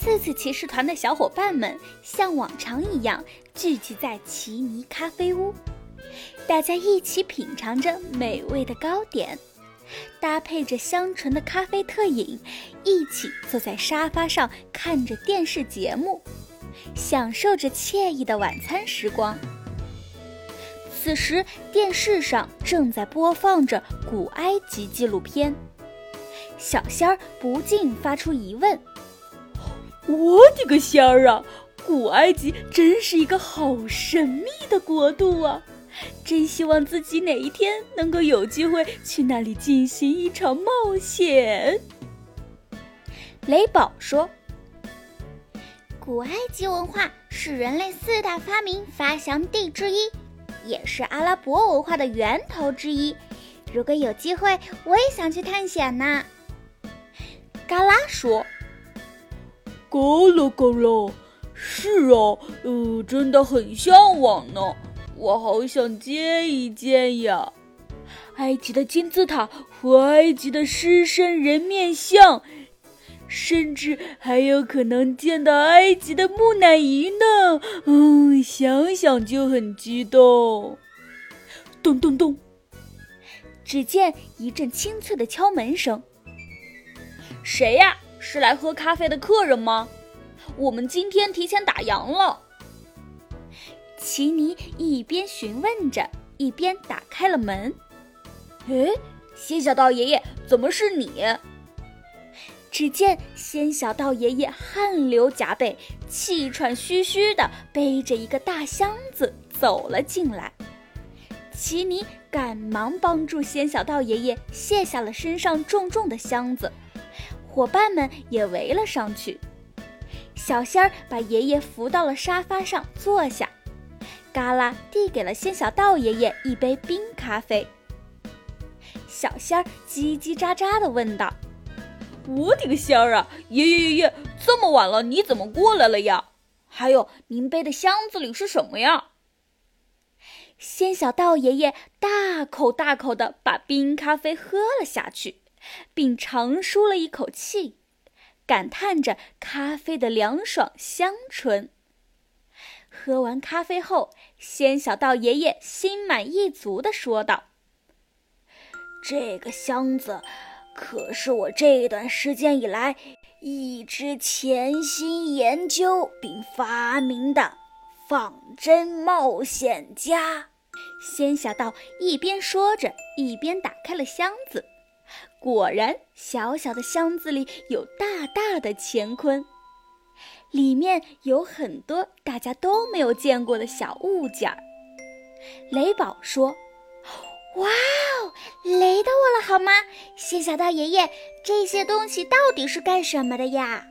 四次骑士团的小伙伴们像往常一样聚集在奇尼咖啡屋，大家一起品尝着美味的糕点，搭配着香醇的咖啡特饮，一起坐在沙发上看着电视节目，享受着惬意的晚餐时光。此时，电视上正在播放着古埃及纪录片，小仙儿不禁发出疑问。我的个仙儿啊！古埃及真是一个好神秘的国度啊！真希望自己哪一天能够有机会去那里进行一场冒险。雷宝说：“古埃及文化是人类四大发明发祥地之一，也是阿拉伯文化的源头之一。如果有机会，我也想去探险呢。”嘎啦说。够了够了，是啊，呃，真的很向往呢，我好想见一见呀！埃及的金字塔和埃及的狮身人面像，甚至还有可能见到埃及的木乃伊呢，嗯，想想就很激动。咚咚咚，只见一阵清脆的敲门声，谁呀？是来喝咖啡的客人吗？我们今天提前打烊了。奇尼一边询问着，一边打开了门。诶，仙小道爷爷，怎么是你？只见仙小道爷爷汗流浃背、气喘吁吁地背着一个大箱子走了进来。奇尼赶忙帮助仙小道爷爷卸下了身上重重的箱子。伙伴们也围了上去，小仙儿把爷爷扶到了沙发上坐下，嘎啦递给了仙小道爷爷一杯冰咖啡。小仙儿叽叽喳喳地问道：“我的个仙儿啊，爷爷爷爷，这么晚了你怎么过来了呀？还有您背的箱子里是什么呀？”仙小道爷爷大口大口地把冰咖啡喝了下去。并长舒了一口气，感叹着咖啡的凉爽香醇。喝完咖啡后，仙小道爷爷心满意足地说道：“这个箱子可是我这段时间以来一直潜心研究并发明的仿真冒险家。”仙小道一边说着，一边打开了箱子。果然，小小的箱子里有大大的乾坤，里面有很多大家都没有见过的小物件儿。雷宝说：“哇哦，雷到我了好吗？仙小道爷爷，这些东西到底是干什么的呀？”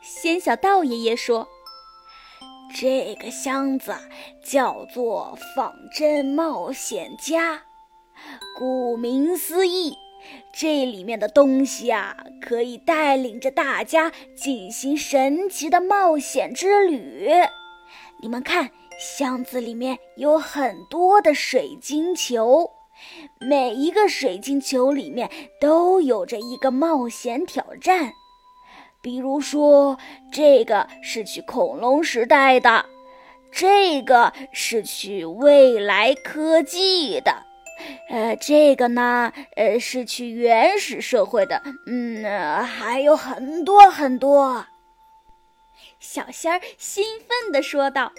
仙小道爷爷说：“这个箱子叫做仿真冒险家。”顾名思义，这里面的东西啊，可以带领着大家进行神奇的冒险之旅。你们看，箱子里面有很多的水晶球，每一个水晶球里面都有着一个冒险挑战。比如说，这个是去恐龙时代的，这个是去未来科技的。呃，这个呢，呃，是去原始社会的，嗯，还有很多很多。小仙儿兴奋地说道：“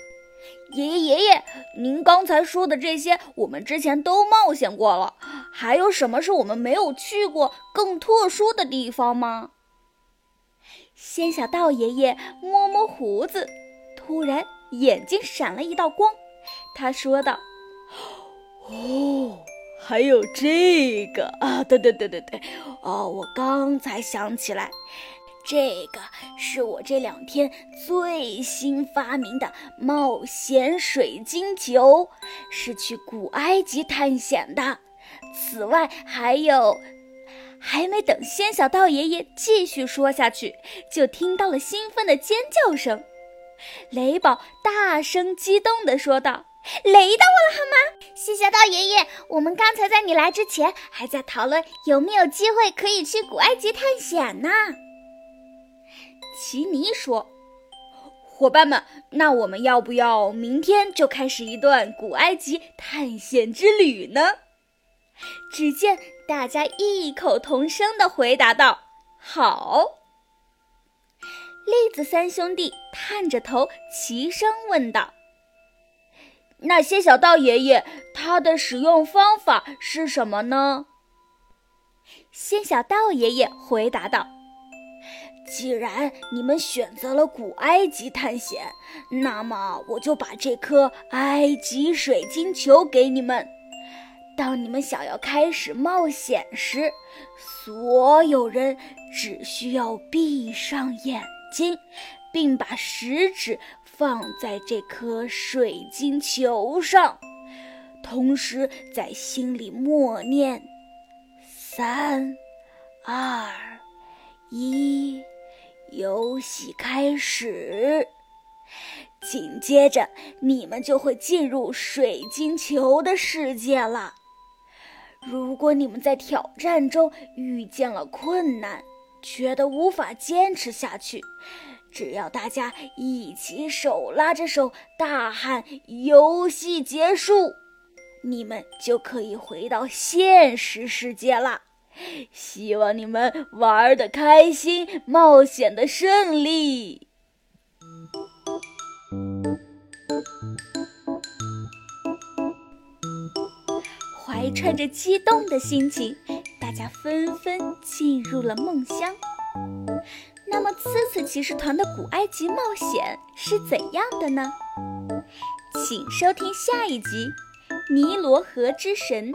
爷爷爷爷，您刚才说的这些，我们之前都冒险过了，还有什么是我们没有去过更特殊的地方吗？”仙小道爷爷摸摸胡子，突然眼睛闪了一道光，他说道：“哦。”还有这个啊，对对对对对，哦，我刚才想起来，这个是我这两天最新发明的冒险水晶球，是去古埃及探险的。此外还有，还没等仙小道爷爷继续说下去，就听到了兴奋的尖叫声。雷宝大声激动地说道。雷到我了好吗？谢谢道爷爷，我们刚才在你来之前还在讨论有没有机会可以去古埃及探险呢。奇尼说：“伙伴们，那我们要不要明天就开始一段古埃及探险之旅呢？”只见大家异口同声地回答道：“好。”栗子三兄弟探着头齐声问道：“那些小道爷爷，它的使用方法是什么呢？”仙小道爷爷回答道：“既然你们选择了古埃及探险，那么我就把这颗埃及水晶球给你们。当你们想要开始冒险时，所有人只需要闭上眼。”睛，并把食指放在这颗水晶球上，同时在心里默念：“三、二、一，游戏开始。”紧接着，你们就会进入水晶球的世界了。如果你们在挑战中遇见了困难，觉得无法坚持下去，只要大家一起手拉着手，大喊“游戏结束”，你们就可以回到现实世界了。希望你们玩的开心，冒险的顺利。怀揣着激动的心情。大家纷纷进入了梦乡。那么，刺刺骑士团的古埃及冒险是怎样的呢？请收听下一集《尼罗河之神》。